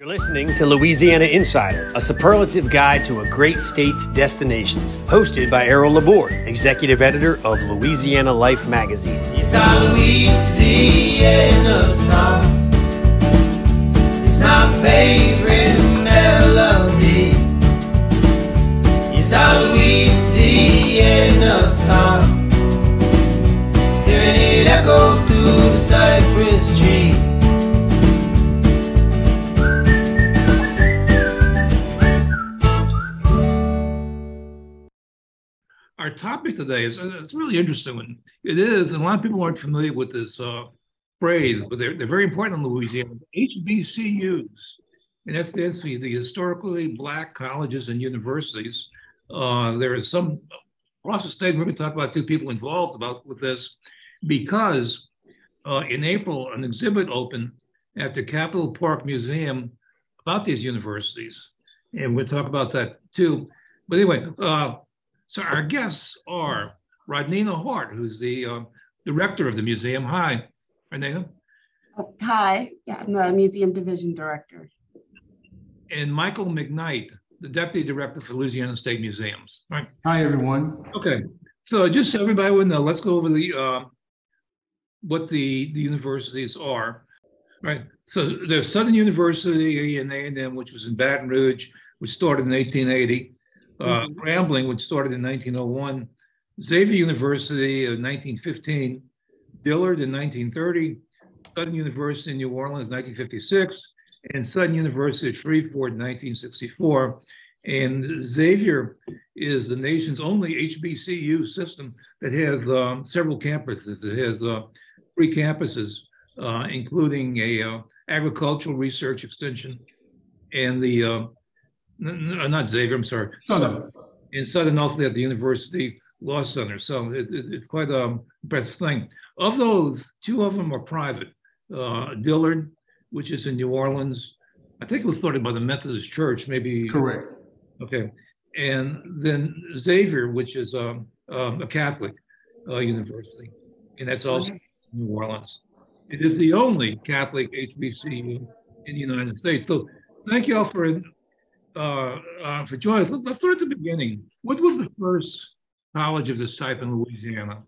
You're listening to Louisiana Insider, a superlative guide to a great state's destinations, hosted by Errol Laborde, executive editor of Louisiana Life magazine. It's our Louisiana song. It's my favorite melody. It's our Louisiana song. Hearing it echo our topic today is it's really interesting one. It is, and a lot of people aren't familiar with this uh, phrase, but they're, they're very important in Louisiana. HBCUs, and that's the, the historically Black colleges and universities. Uh, there is some across the state. We're going to talk about two people involved about with this because uh, in April an exhibit opened at the Capitol Park Museum about these universities, and we'll talk about that too. But anyway. Uh, so our guests are Rodneyna Hart, who's the uh, director of the museum. Hi, Rodneyna. Oh, hi, yeah, I'm the museum division director. And Michael McKnight, the deputy director for Louisiana State Museums. Right. Hi, everyone. Okay, so just so everybody would know, let's go over the uh, what the the universities are. Right. So there's Southern University and A&M, which was in Baton Rouge, which started in 1880 uh, mm-hmm. Grambling, which started in 1901, Xavier University in 1915, Dillard in 1930, Southern University in New Orleans 1956, and Southern University at Shreveport in 1964. And Xavier is the nation's only HBCU system that has um, several campuses. It has uh, three campuses, uh, including a uh, agricultural research extension and the uh, no, not Xavier, I'm sorry. Southern. In Southern Norfolk at the University Law Center. So it, it, it's quite a impressive thing. Of those, two of them are private. Uh, Dillard, which is in New Orleans, I think it was started by the Methodist Church, maybe. Correct. Okay. And then Xavier, which is um, um, a Catholic uh, university, and that's also New Orleans. It is the only Catholic HBCU in the United States. So thank you all for uh, uh, for Joyce, let's start at the beginning. What was the first college of this type in Louisiana?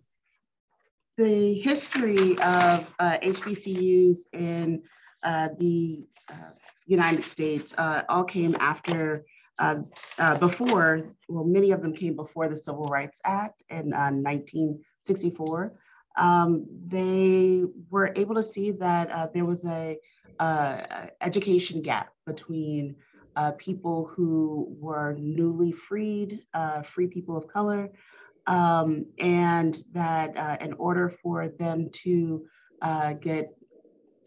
The history of uh, HBCUs in uh, the uh, United States uh, all came after, before, well, many of them came before the Civil Rights Act in 1964. Um, they were able to see that there was a education gap between uh, people who were newly freed, uh, free people of color, um, and that uh, in order for them to uh, get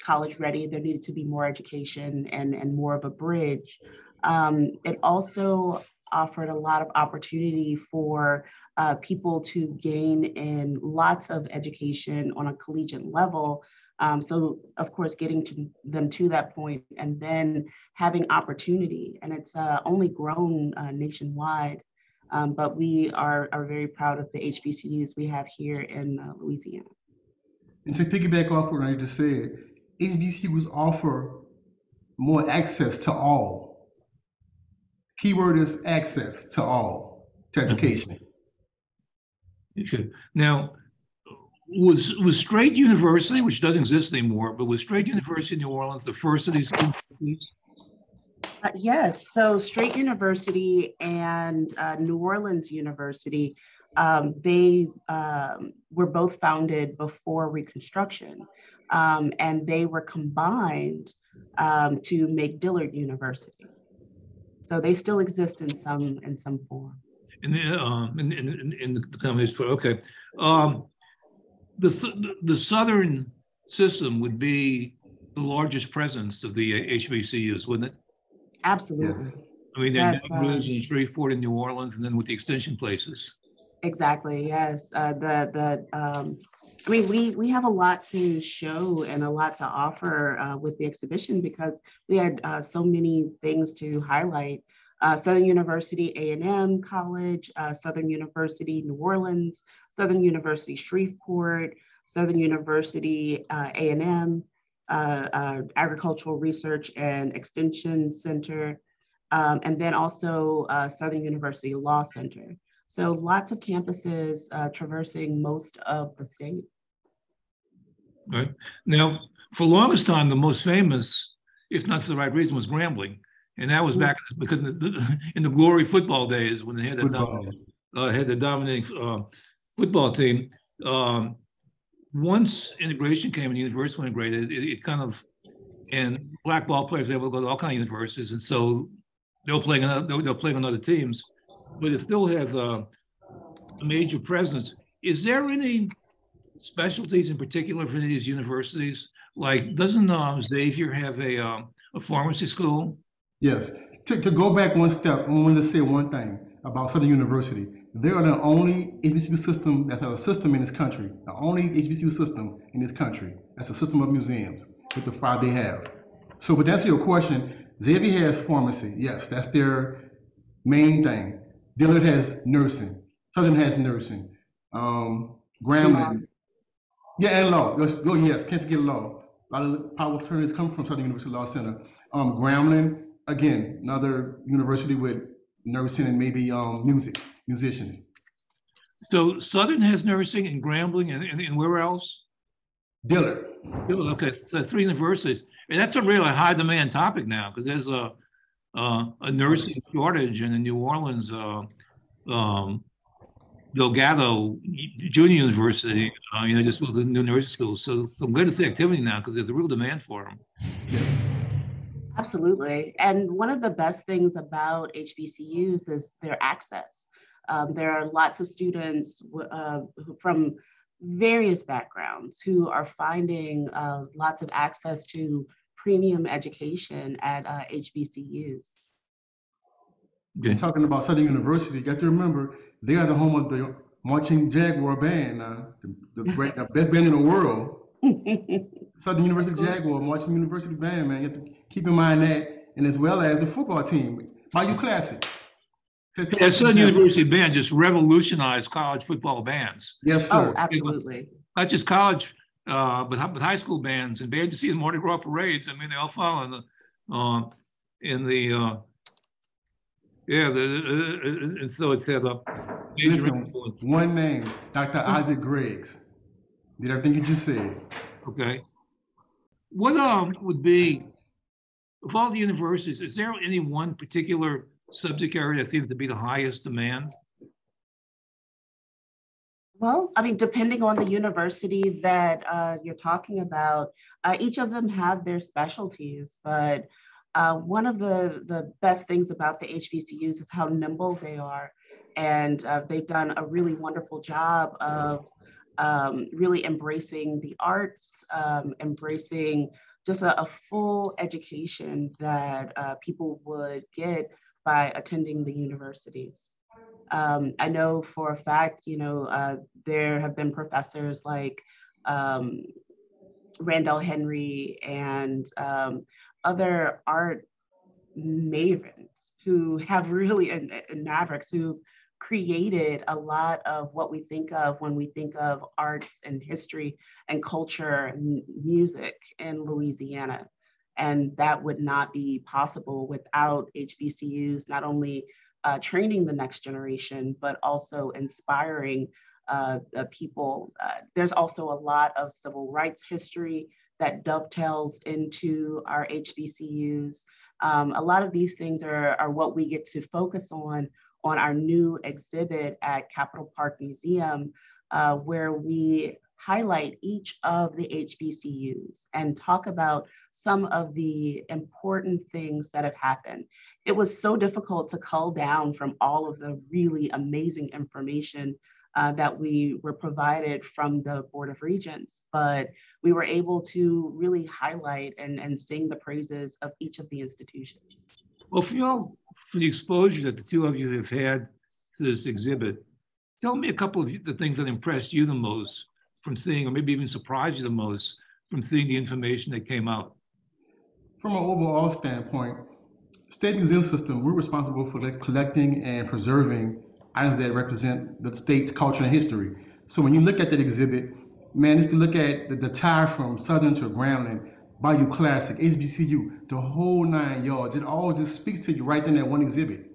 college ready, there needed to be more education and, and more of a bridge. Um, it also offered a lot of opportunity for uh, people to gain in lots of education on a collegiate level um, so of course, getting to them to that point and then having opportunity, and it's uh, only grown uh, nationwide. Um, but we are, are very proud of the HBCUs we have here in uh, Louisiana. And to piggyback off what I just said, HBCUs offer more access to all. Keyword is access to all to education. Now, was was Straight University, which doesn't exist anymore, but was Straight University in New Orleans the first of these universities? Uh, yes. So Straight University and uh, New Orleans University, um, they um, were both founded before Reconstruction, um, and they were combined um, to make Dillard University. So they still exist in some in some form. In the um, in, in, in the companies for okay. Um, the, the southern system would be the largest presence of the HBCUs, wouldn't it? Absolutely. Yes. I mean, then yes, Baton uh, and Shreveport and New Orleans, and then with the extension places. Exactly. Yes. Uh, the the um, I mean, we we have a lot to show and a lot to offer uh, with the exhibition because we had uh, so many things to highlight uh, Southern University A&M College, uh, Southern University New Orleans, Southern University Shreveport, Southern University uh, A&M, uh, uh, Agricultural Research and Extension Center, um, and then also uh, Southern University Law Center. So lots of campuses traversing most of the state. Right. Now, for longest time, the most famous, if not for the right reason, was Grambling. And that was back because in the, in the glory football days when they had the, dominating, uh, had the dominating uh, football team. Um, once integration came and the university integrated, it, it, kind of, and black ball players were able to go to all kinds of universities. And so they were playing, they were, they were playing on other teams, but it still have uh, a major presence. Is there any specialties in particular for these universities? Like, doesn't um, Xavier have a, um, a pharmacy school? Yes. To, to go back one step, I want to say one thing about Southern University. They are the only HBCU system that's a system in this country, the only HBCU system in this country. That's a system of museums with the five they have. So, but to answer your question, Xavier has pharmacy. Yes, that's their main thing. Dillard has nursing. Southern has nursing. Um, Grambling. Yeah, and law. Oh, yes, can't forget law. A lot of power attorneys come from Southern University Law Center. Um, Grambling, again, another university with nursing and maybe um, music, musicians. So Southern has nursing and Grambling and, and, and where else? Dillard. Dillard, okay, so three universities. And that's a really high demand topic now because there's a, uh, a nursing shortage in the New Orleans uh, um, Delgado Junior University. Uh, you know, just with the new nursing school. So some good activity now because there's a real demand for them. Yes. Absolutely. And one of the best things about HBCUs is their access. Um, there are lots of students uh, from various backgrounds who are finding uh, lots of access to premium education at uh, HBCUs. You're talking about Southern University, you got to remember they are the home of the Marching Jaguar Band, uh, the, the, the best band in the world. Southern University Jaguar, Marching University Band, man. You have to keep in mind that, and as well as the football team, Bayou Classic. Yeah, Southern University Band just revolutionized college football bands. Yes, sir. Oh, absolutely. Not just college, uh, but, but high school bands and bands you see in Mardi Gras parades. I mean, they all fall in the uh, in the uh, yeah. The, uh, uh, and so it's had a Listen, one name, Dr. Isaac Greggs, did everything you just said. Okay. What um would be of all the universities? Is there any one particular subject area that seems to be the highest demand? Well, I mean, depending on the university that uh, you're talking about, uh, each of them have their specialties. But uh, one of the, the best things about the HBCUs is how nimble they are. And uh, they've done a really wonderful job of um, really embracing the arts, um, embracing just a, a, full education that uh, people would get by attending the universities. Um, I know for a fact, you know, uh, there have been professors like um, Randell Henry and um, other art mavens who have really, and, and mavericks who've created a lot of what we think of when we think of arts and history and culture and music in Louisiana. And that would not be possible without HBCUs, not only uh, training the next generation, but also inspiring uh, people. Uh, there's also a lot of civil rights history that dovetails into our HBCUs. Um, a lot of these things are, are what we get to focus on on our new exhibit at Capitol Park Museum, uh, where we highlight each of the HBCUs and talk about some of the important things that have happened. It was so difficult to cull down from all of the really amazing information uh, that we were provided from the Board of Regents, but we were able to really highlight and, and sing the praises of each of the institutions. Well, for you for the exposure that the two of you have had to this exhibit, tell me a couple of the things that impressed you the most from seeing, or maybe even surprised you the most from seeing the information that came out? From an overall standpoint, state museum system, we're responsible for collecting and preserving items that represent the state's culture and history. So when you look at that exhibit, man, just to look at the, the tire from Southern to Grambling, Bayou Classic, HBCU, the whole nine yards. It all just speaks to you right in that one exhibit.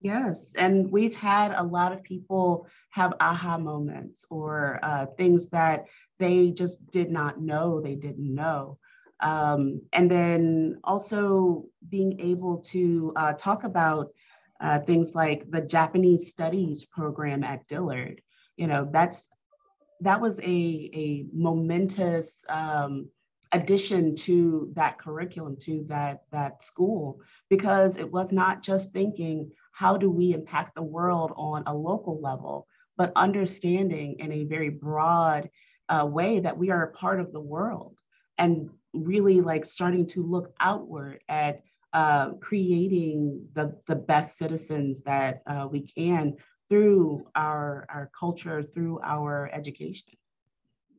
Yes, and we've had a lot of people have aha moments or uh, things that they just did not know they didn't know. Um, and then also being able to uh, talk about uh, things like the Japanese studies program at Dillard. You know, that's that was a, a momentous um, addition to that curriculum, to that, that school, because it was not just thinking, how do we impact the world on a local level, but understanding in a very broad uh, way that we are a part of the world. And really like starting to look outward at uh, creating the, the best citizens that uh, we can through our, our culture, through our education.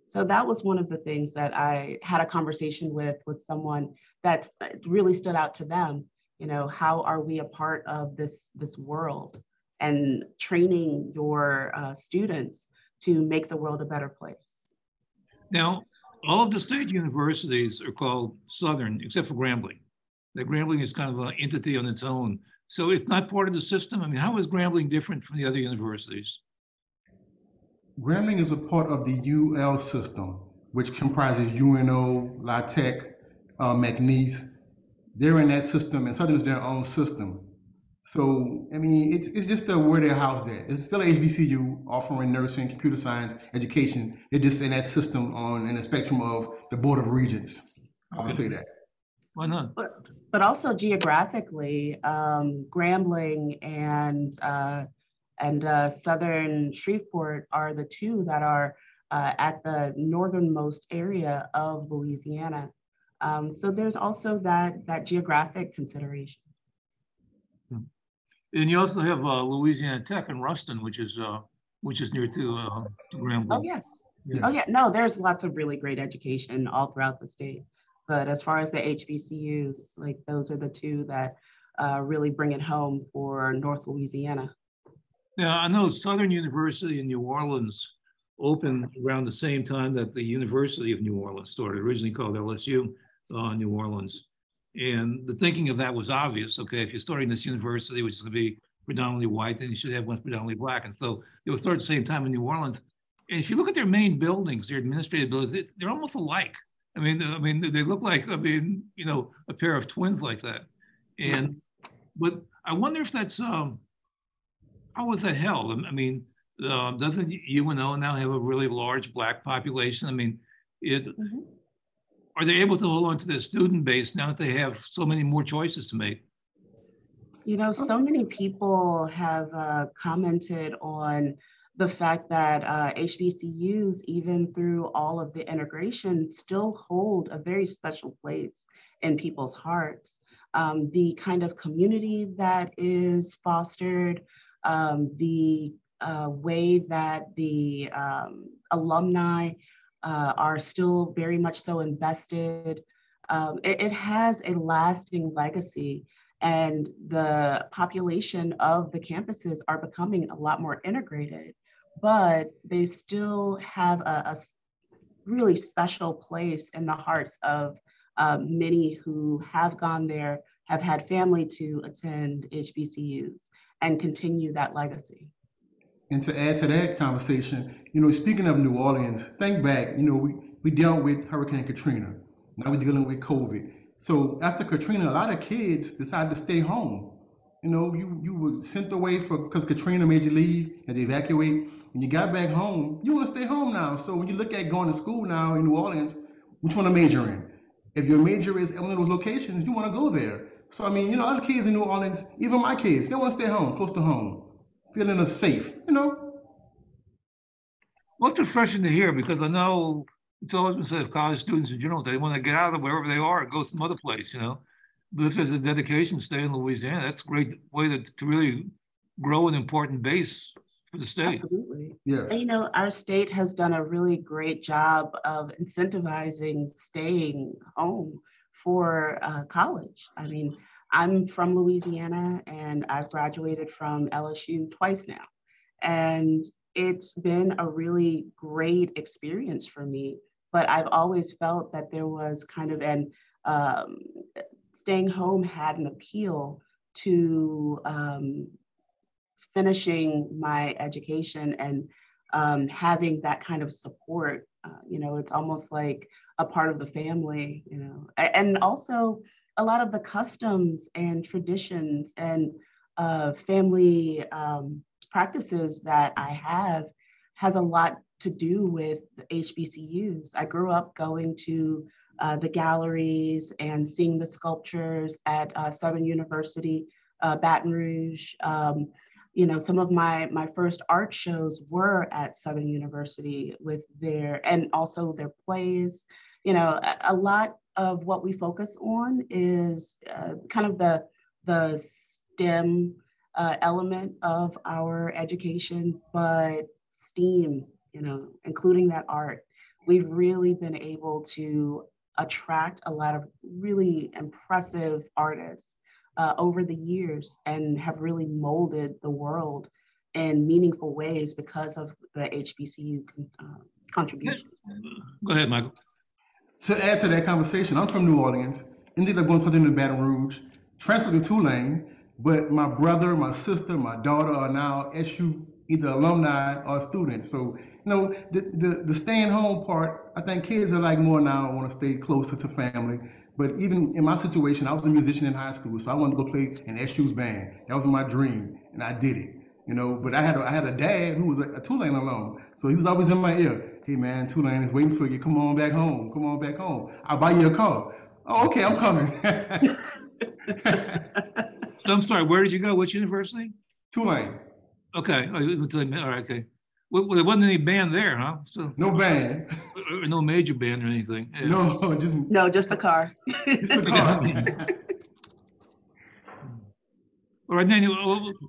So that was one of the things that I had a conversation with with someone that really stood out to them. You know, how are we a part of this this world and training your uh, students to make the world a better place. Now, all of the state universities are called Southern, except for Grambling. The Grambling is kind of an entity on its own. So it's not part of the system. I mean, how is Grambling different from the other universities? Grambling is a part of the UL system, which comprises UNO, La Tech, uh, McNeese. They're in that system, and Southern is their own system. So, I mean, it's, it's just a, where they're housed at. It's still HBCU offering nursing, computer science, education. They're just in that system on in the spectrum of the Board of Regents. I would say that. Why not? But, but also geographically, um, Grambling and uh, and uh, Southern Shreveport are the two that are uh, at the northernmost area of Louisiana. Um, so there's also that that geographic consideration. And you also have uh, Louisiana Tech in Ruston, which is uh, which is near to, uh, to Grambling. Oh yes. yes. Oh yeah. No, there's lots of really great education all throughout the state. But as far as the HBCUs, like those are the two that uh, really bring it home for North Louisiana. Now, I know Southern University in New Orleans opened around the same time that the University of New Orleans started, originally called LSU uh, New Orleans. And the thinking of that was obvious. Okay, if you're starting this university, which is going to be predominantly white, then you should have one predominantly black. And so they were started at the same time in New Orleans. And if you look at their main buildings, their administrative buildings, they're almost alike. I mean, I mean, they look like I mean, you know, a pair of twins like that. And but I wonder if that's um, how was that held? I mean, uh, doesn't UNO now have a really large black population? I mean, it, mm-hmm. are they able to hold on to their student base now that they have so many more choices to make? You know, so many people have uh, commented on the fact that uh, HBCUs, even through all of the integration, still hold a very special place in people's hearts. Um, the kind of community that is fostered, um, the uh, way that the um, alumni uh, are still very much so invested. Um, it, it, has a lasting legacy and the population of the campuses are becoming a lot more integrated but they still have a, a really special place in the hearts of um, many who have gone there, have had family to attend HBCUs and continue that legacy. And to add to that conversation, you know, speaking of New Orleans, think back, you know, we, we dealt with Hurricane Katrina. Now we're dealing with COVID. So after Katrina, a lot of kids decided to stay home. You know, you, you were sent away for because Katrina made you leave and evacuate. When you got back home, you want to stay home now. So when you look at going to school now in New Orleans, which one to major in? If your major is one of those locations, you want to go there. So I mean, you know, other kids in New Orleans, even my kids, they want to stay home, close to home, feeling of safe, you know. Well, refreshing to hear because I know it's always been said of college students in general, they want to get out of wherever they are and go some other place, you know. But if there's a dedication to stay in Louisiana, that's a great way to, to really grow an important base for the state. Absolutely. Yes. And, you know, our state has done a really great job of incentivizing staying home for uh, college. I mean, I'm from Louisiana and I've graduated from LSU twice now. And it's been a really great experience for me but I've always felt that there was kind of an um, staying home had an appeal to um, finishing my education and um, having that kind of support. Uh, you know, it's almost like a part of the family, you know, and also a lot of the customs and traditions and uh, family um, practices that I have has a lot to do with HBCUs. I grew up going to uh, the galleries and seeing the sculptures at uh, Southern University, uh, Baton Rouge. Um, you know, some of my my first art shows were at Southern University with their and also their plays. You know, a, a lot of what we focus on is uh, kind of the the STEM uh, element of our education, but STEAM, you know, including that art, we've really been able to attract a lot of really impressive artists uh, over the years and have really molded the world in meaningful ways because of the HBCU uh, contribution. Go ahead, Michael. To add to that conversation, I'm from New Orleans, ended up going to the Baton Rouge, transferred to Tulane, but my brother, my sister, my daughter are now SU either alumni or students. So, you know, the, the, the staying home part, I think kids are like more now I want to stay closer to family. But even in my situation, I was a musician in high school, so I wanted to go play in SU's band. That was my dream, and I did it. You know, but I had a, I had a dad who was a, a Tulane alum, so he was always in my ear. Hey man, Tulane is waiting for you. Come on back home. Come on back home. I'll buy you a car. Oh, okay, I'm coming. so I'm sorry. Where did you go? Which university? Tulane. Okay. Oh, all right. Okay. Well, there wasn't any band there, huh? So no band. No major band or anything. Yeah. No, just no, just the car. just the car. All right, then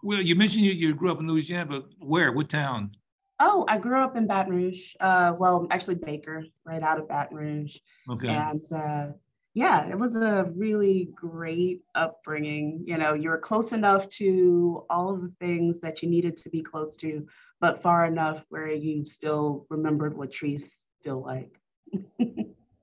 well, you mentioned you, you grew up in Louisiana, but where? What town? Oh, I grew up in Baton Rouge. Uh, well, actually Baker, right out of Baton Rouge. Okay. And uh, yeah, it was a really great upbringing. You know, you were close enough to all of the things that you needed to be close to, but far enough where you still remembered what trees feel like.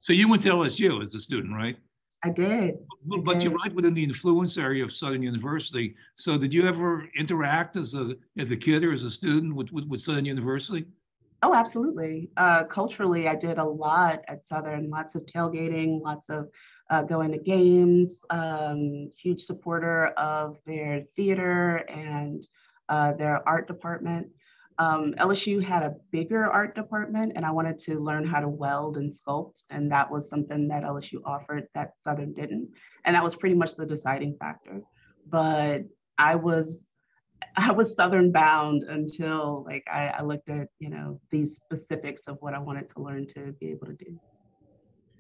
so you went to LSU as a student, right? I did. But, but you're right within the influence area of Southern University. So did you ever interact as a as a kid or as a student with, with, with Southern University? Oh, absolutely. Uh, culturally, I did a lot at Southern, lots of tailgating, lots of uh, going to games, um, huge supporter of their theater and uh, their art department. Um, LSU had a bigger art department, and I wanted to learn how to weld and sculpt, and that was something that LSU offered that Southern didn't, and that was pretty much the deciding factor. But I was I was Southern bound until like I, I, looked at you know these specifics of what I wanted to learn to be able to do.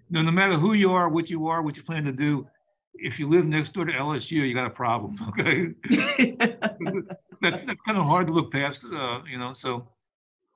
No, no matter who you are, what you are, what you plan to do, if you live next door to LSU, you got a problem. Okay, that's, that's, kind of hard to look past, uh, you know. So.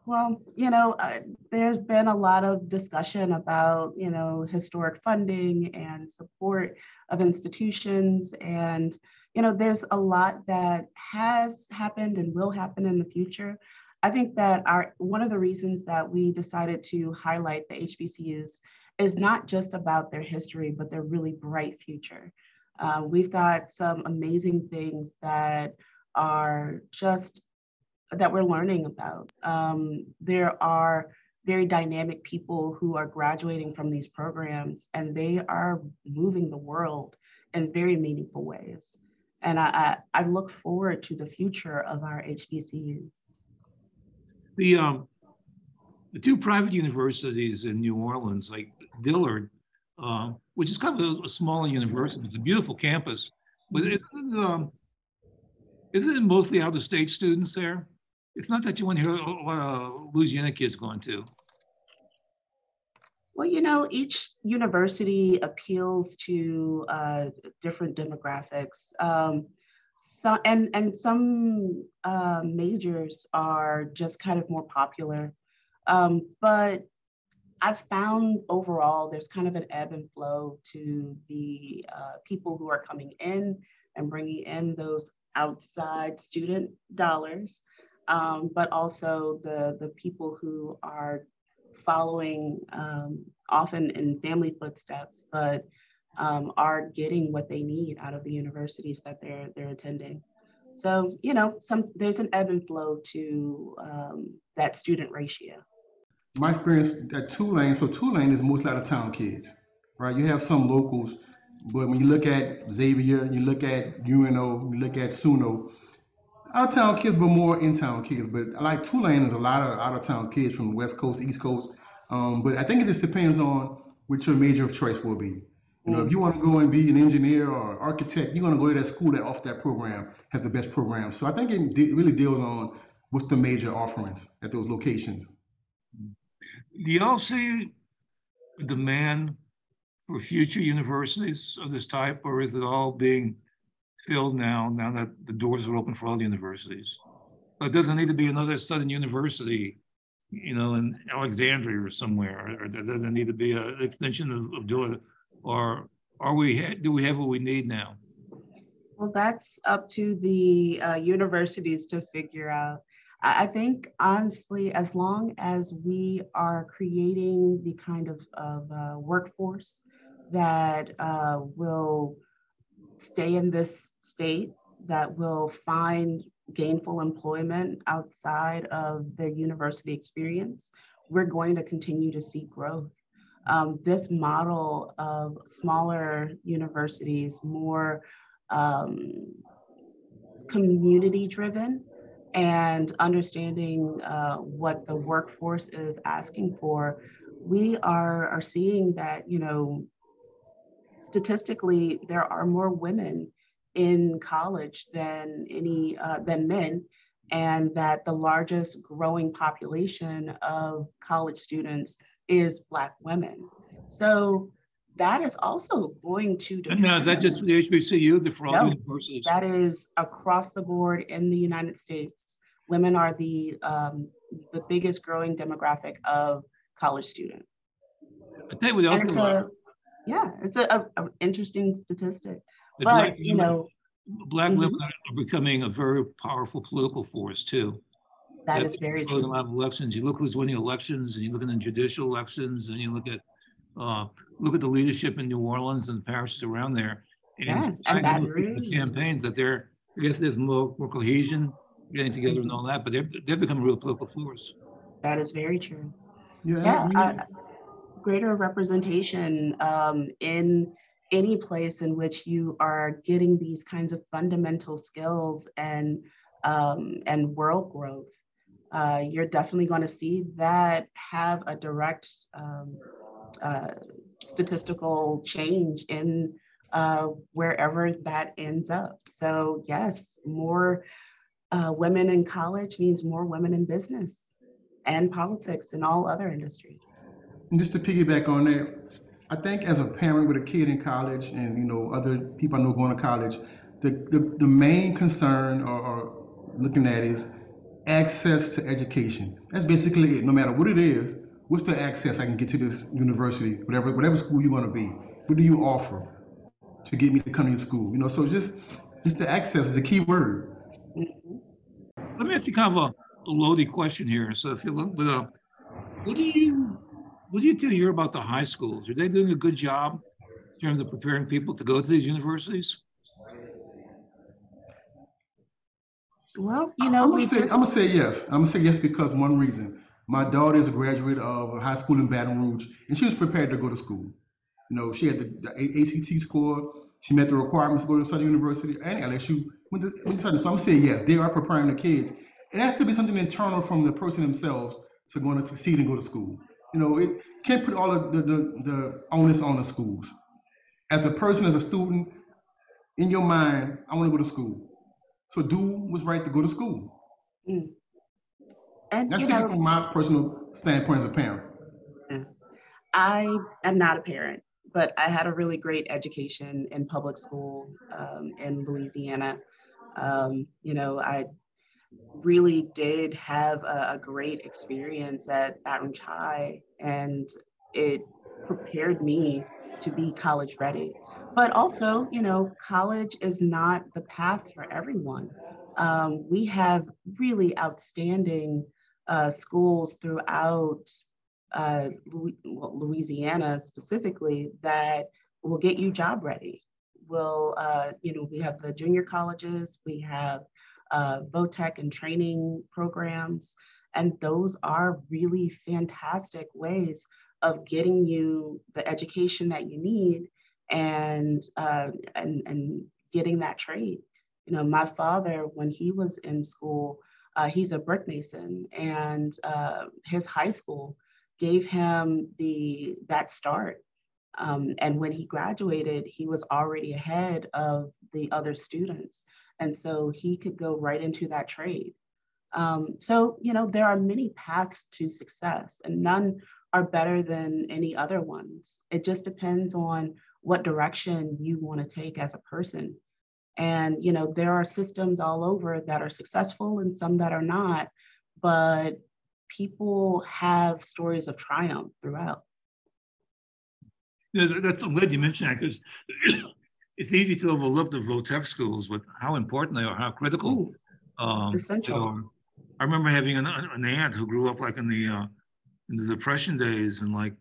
Well, you know, uh, there's been a lot of discussion about, you know, historic funding and support of institutions and you know, there's a lot that has happened and will happen in the future. I think that our one of the reasons that we decided to highlight the HBCUs is not just about their history, but their really bright future. Uh, we've got some amazing things that are just that we're learning about. Um, there are very dynamic people who are graduating from these programs, and they are moving the world in very meaningful ways. And I, I, I look forward to the future of our HBCUs. The, um, the two private universities in New Orleans, like Dillard, uh, which is kind of a, a, smaller university, it's a beautiful campus, but it, um, isn't it mostly out of state students there? It's not that you want to hear a Louisiana kids going to. Well, you know, each university appeals to uh, different demographics. Um, so, and, and some uh, majors are just kind of more popular. Um, but I've found overall there's kind of an ebb and flow to the uh, people who are coming in and bringing in those outside student dollars, um, but also the, the people who are following um, often in family footsteps, but um, are getting what they need out of the universities that they're they're attending. So you know, some there's an ebb and flow to um, that student ratio. My experience at Tulane, so Tulane is mostly out of town kids, right? You have some locals, but when you look at Xavier, you look at UNO, you look at SUNO, out of town kids, but more in town kids. But like Tulane, there's a lot of out of town kids from the West Coast, East Coast. Um, but I think it just depends on what your major of choice will be. You know, if you want to go and be an engineer or architect, you're going to go to that school that off that program has the best program. So I think it de- really deals on what's the major offerings at those locations. Do y'all see demand for future universities of this type, or is it all being filled now, now that the doors are open for all the universities? But does there need to be another Southern University, you know, in Alexandria or somewhere, or does there need to be an extension of, of or are we do we have what we need now? Well, that's up to the uh, universities to figure out. I think honestly, as long as we are creating the kind of, of uh, workforce that uh, will stay in this state, that will find gainful employment outside of their university experience, we're going to continue to see growth. Um, this model of smaller universities, more um, community driven, and understanding uh, what the workforce is asking for, we are, are seeing that, you know, statistically, there are more women in college than any uh, than men and that the largest growing population of college students is Black women. So that is also going to. And now, is that just for the HBCU, the for all no, universities? That is across the board in the United States. Women are the um, the biggest growing demographic of college students. I tell you what else. A, yeah, it's a, a, a interesting statistic. The but black, you know, black mm-hmm. women are becoming a very powerful political force too. That is very true. A lot of elections. You look who's winning elections, and you look at the judicial elections, and you look at uh, look at the leadership in New Orleans and the parishes around there. And yeah, and that really... the campaigns that they're, I guess there's more, more cohesion, getting together and all that, but they've, they've become a real political force. That is very true. Yeah, yeah uh, greater representation um, in any place in which you are getting these kinds of fundamental skills and um, and world growth uh, you're definitely going to see that have a direct um, uh, statistical change in uh, wherever that ends up. So, yes, more uh, women in college means more women in business and politics and all other industries. And just to piggyback on that, I think as a parent with a kid in college and you know other people I know going to college, the, the, the main concern or, or looking at is access to education. That's basically it. No matter what it is, what's the access I can get to this university, whatever whatever school you want to be. What do you offer to get me to come to your school? You know, so just just the access is the key word. Let me ask you kind of a, a loaded question here. So if you look with uh, a, what do you what do you do here about the high schools? Are they doing a good job in terms of preparing people to go to these universities? Well, you know, I'm gonna, say, I'm gonna say yes. I'm gonna say yes because one reason. My daughter is a graduate of a high school in Baton Rouge, and she was prepared to go to school. You know, she had the, the ACT score. She met the requirements to go to Southern University and LSU. Went to, went to Southern. So I'm saying yes, they are preparing the kids. It has to be something internal from the person themselves to going to succeed and go to school. You know, it can't put all of the, the, the onus on the schools. As a person, as a student, in your mind, I want to go to school. So do was right to go to school. Mm. And that's speaking from my personal standpoint as a parent. I am not a parent, but I had a really great education in public school um, in Louisiana. Um, you know, I really did have a, a great experience at Baton Rouge High, and it prepared me to be college ready but also, you know, college is not the path for everyone. Um, we have really outstanding uh, schools throughout uh, Louisiana specifically that will get you job ready. Will uh, you know we have the junior colleges, we have uh, VOTEC and training programs, and those are really fantastic ways of getting you the education that you need and uh, and and getting that trade. You know, my father when he was in school, uh, he's a brick mason, and uh, his high school gave him the that start. Um, and when he graduated, he was already ahead of the other students, and so he could go right into that trade. Um, so you know there are many paths to success, and none are better than any other ones. It just depends on what direction you want to take as a person. And you know there are systems all over that are successful and some that are not, but people have stories of triumph throughout. Yeah, that's I'm glad you mentioned that because it's easy to overlook the VOTEC schools, but how important they are, how critical. um, essential. I remember having an, an, aunt who grew up like in the uh, in the depression days, and like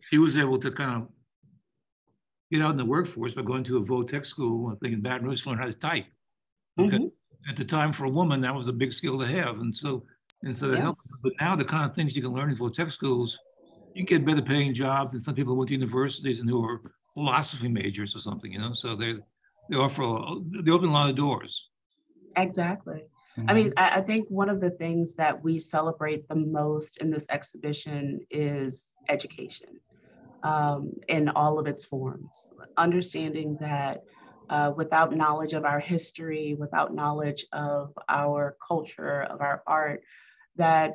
she was able to kind of get out in the workforce by going to a VOTEC school. I think in Baton Rouge, learn how to type. Mm-hmm. At the time, for a woman, that was a big skill to have, and so and so that yes. helps. But now the kind of things you can learn in VOTEC schools, you get better paying jobs than some people who went to universities and who are philosophy majors or something, you know. So they they offer they open a lot of doors. Exactly. Mm-hmm. I mean, I, I think one of the things that we celebrate the most in this exhibition is education um, in all of its forms. Understanding that uh, without knowledge of our history, without knowledge of our culture, of our art, that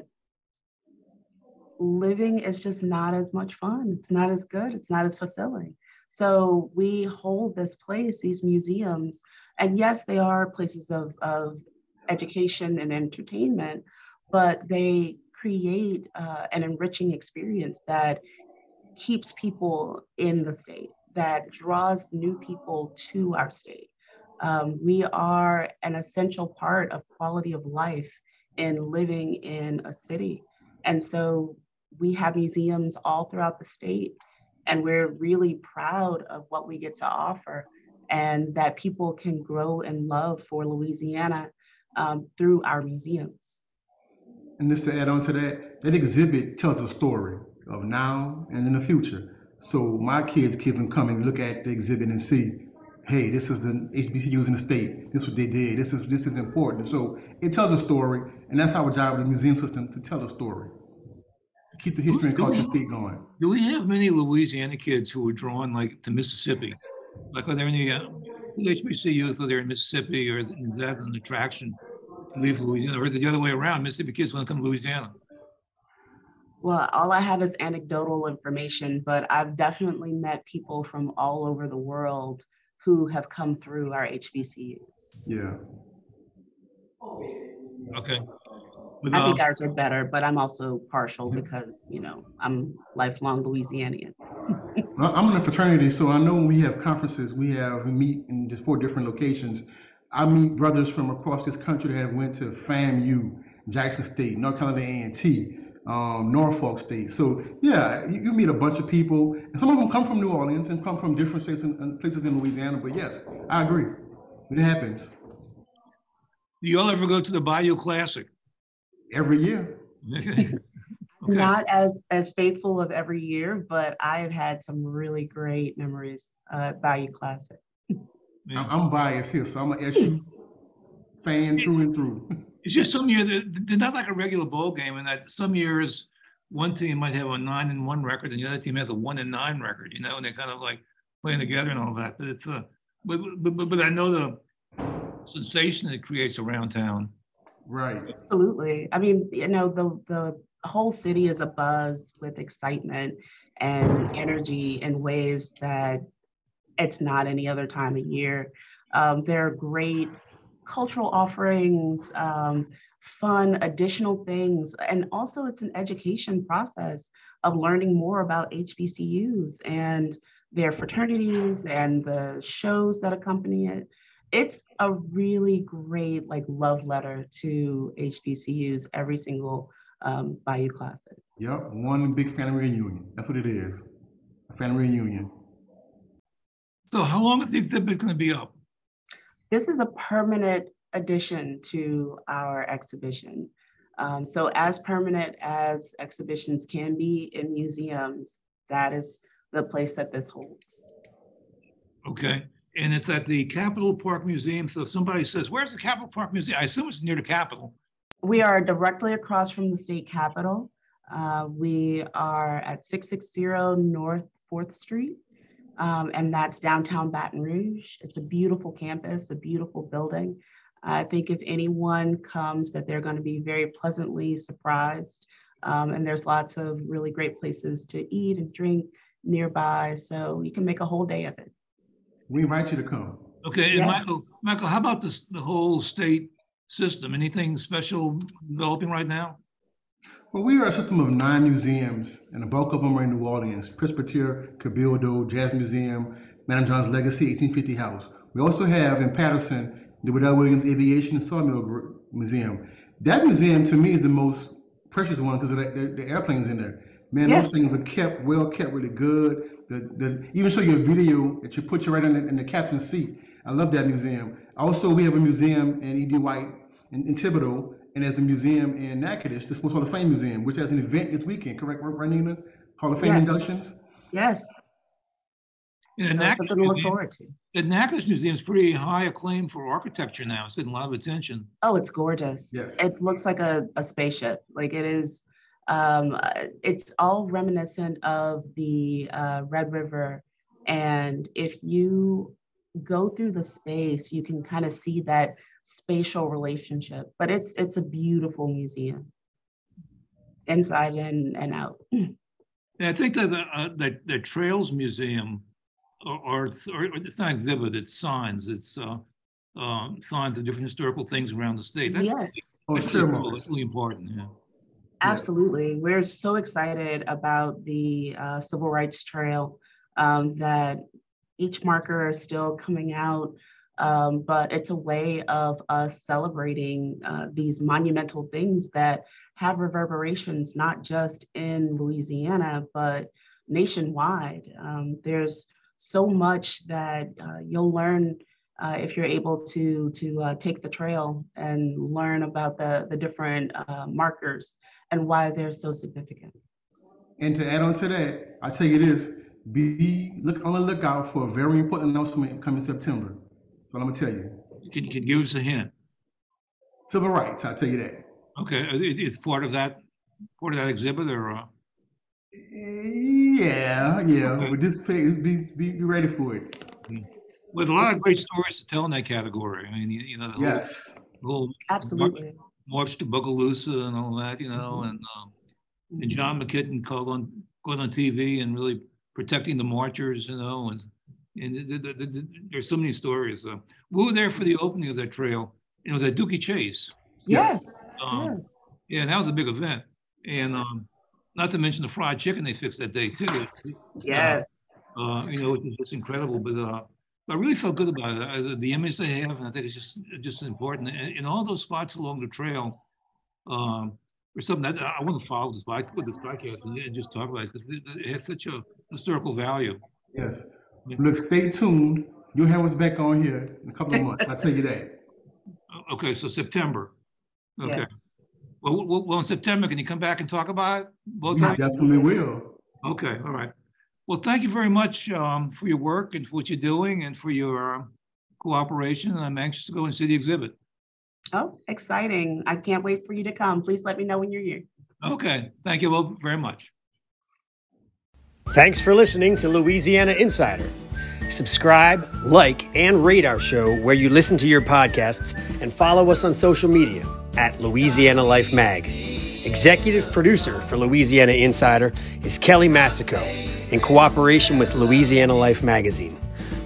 living is just not as much fun. It's not as good. It's not as fulfilling. So we hold this place, these museums, and yes, they are places of, of education and entertainment, but they create uh, an enriching experience that keeps people in the state, that draws new people to our state. Um, we are an essential part of quality of life in living in a city. And so we have museums all throughout the state, and we're really proud of what we get to offer and that people can grow in love for Louisiana um, through our museums. And just to add on to that, that exhibit tells a story of now and in the future. So my kids' kids come and look at the exhibit and see hey, this is the HBCUs in the state. This is what they did. This is this is important. So it tells a story, and that's our job in the museum system to tell a story, keep the history and culture state going. Do we have many Louisiana kids who were drawn like to Mississippi? Like are there any uh, HBCUs are there in Mississippi, or is that an attraction to leave Louisiana, or is it the other way around? Mississippi kids want to come to Louisiana. Well, all I have is anecdotal information, but I've definitely met people from all over the world who have come through our HBCUs. Yeah. Okay. But, I think uh, ours are better, but I'm also partial because, you know, I'm lifelong Louisianian. I'm in a fraternity, so I know when we have conferences, we have we meet in just four different locations. I meet brothers from across this country that have went to FAMU, Jackson State, North Carolina A&T, um, Norfolk State. So yeah, you, you, meet a bunch of people, and some of them come from New Orleans and come from different states and, and places in Louisiana. But yes, I agree. It happens. Do you all ever go to the Bayou Classic? Every year. okay. Not as as faithful of every year, but I have had some really great memories uh, Bayou Classic. Yeah. I'm biased here, so I'm an SU fan through and through. It's just some years they're not like a regular bowl game, in that some years one team might have a nine and one record, and the other team has a one and nine record. You know, and they're kind of like playing together and all that. But it's uh, but but but I know the sensation it creates around town. Right. Absolutely. I mean, you know, the the whole city is abuzz with excitement and energy in ways that it's not any other time of year. Um, there are great cultural offerings, um, fun additional things. And also, it's an education process of learning more about HBCUs and their fraternities and the shows that accompany it. It's a really great like love letter to HBCUs every single um, Bayou Classic. Yep, one big family reunion. That's what it is. A family reunion. So how long is the exhibit going to be up? This is a permanent addition to our exhibition. Um, so as permanent as exhibitions can be in museums, that is the place that this holds. Okay, and it's at the Capitol Park Museum. So if somebody says, where's the Capitol Park Museum? I assume it's near the Capitol. We are directly across from the state capitol. Uh, we are at 660 North 4th Street, um, and that's downtown Baton Rouge. It's a beautiful campus, a beautiful building. I think if anyone comes, that they're going to be very pleasantly surprised. Um, and there's lots of really great places to eat and drink nearby, so you can make a whole day of it. We invite you to come. Okay, and Yes. Michael, Michael, how about this, the whole state system? Anything special developing right now? Well, we are a system of nine museums, and the bulk of them are in New Orleans Presbytère, Cabildo, Jazz Museum, Madame John's Legacy, 1850 House. We also have in Patterson the Wedell Williams Aviation and Sawmill Gr- Museum. That museum, to me, is the most precious one because of the, the, the airplanes in there. Man, Yes. those things are kept well kept, really good. The, the even show you a video that you put you right in the, in the captain's seat. I love that museum. Also, we have a museum in E.D. White in, in Thibodaux, and there's a museum in Natchitoches, the Sports Hall of Fame Museum, which has an event this weekend. Correct, Rodneyna? Hall of Fame Yes. inductions. Yes, And so the that's Natchitoches something to look Museum- forward to. the Natchitoches Museum is pretty high acclaim for architecture now. It's getting a lot of attention. Oh, it's gorgeous. Yes. It looks like a, a spaceship. Like it is, um, uh, it's all reminiscent of the uh, Red River. And if you go through the space, you can kind of see that spatial relationship. But it's it's a beautiful museum, inside and, and out. And I think that the, uh, that the Trails Museum, or, or, or it's not exhibit, it's signs. It's uh, um, signs of different historical things around the state. That's- Yes. Oh, that's trail really cool. markers. That's really important. Yeah. Absolutely. We're so excited about the uh, Civil Rights Trail um, that each marker is still coming out, um, but it's a way of us celebrating uh, these monumental things that have reverberations not just in Louisiana, but nationwide. Um, there's so much that uh, you'll learn uh, if you're able to to uh, take the trail and learn about the the different uh, markers and why they're so significant. And to add on to that, I tell you this: be look on the lookout for a very important announcement coming September. So I'm gonna tell you, Can you can you give us a hint? civil rights. I will tell you that. Okay, uh, it, it's part of that part of that exhibit, or uh, Yeah, yeah. Okay. But this page, be, be be ready for it. With a lot of great stories to tell in that category. I mean, you, you know, the whole, Yes. whole Absolutely. march to Bogalusa and all that, you know, and um, and John McKeithen called on going on TV and really protecting the marchers, you know, and and th- th- th- th- there's so many stories. Uh, we were there for the opening of that trail, you know, that Dooky Chase. Yes. Um, yes. Yeah, that was a big event, and um, not to mention the fried chicken they fixed that day too. Yes. uh, you know, which is just incredible. But uh, I really felt good about it. Uh, the image they have, and I think it's just just important. And in all those spots along the trail, um, there's something that I want to follow this bike with this podcast and, and just talk about it because it, it has such a historical value. Yes. Look, stay tuned. You'll have us back on here in a couple of months. I'll tell you that. Okay, so September. Okay. Yes. Well, well, well, in September, can you come back and talk about it? Both We nights? definitely will. Okay, all right. Well, thank you very much um, for your work and for what you're doing and for your um, cooperation. And I'm anxious to go and see the exhibit. Oh, exciting. I can't wait for you to come. Please let me know when you're here. Okay, thank you all very much. Thanks for listening to Louisiana Insider. Subscribe, like, and rate our show where you listen to your podcasts and follow us on social media at Louisiana Life Mag. Executive producer for Louisiana Insider is Kelly Massicot in cooperation with Louisiana Life Magazine.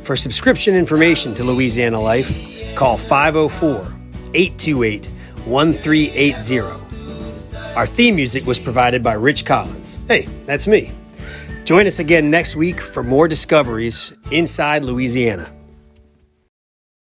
For subscription information to Louisiana Life, call 504 828 1380. Our theme music was provided by Rich Collins. Hey, that's me. Join us again next week for more discoveries inside Louisiana.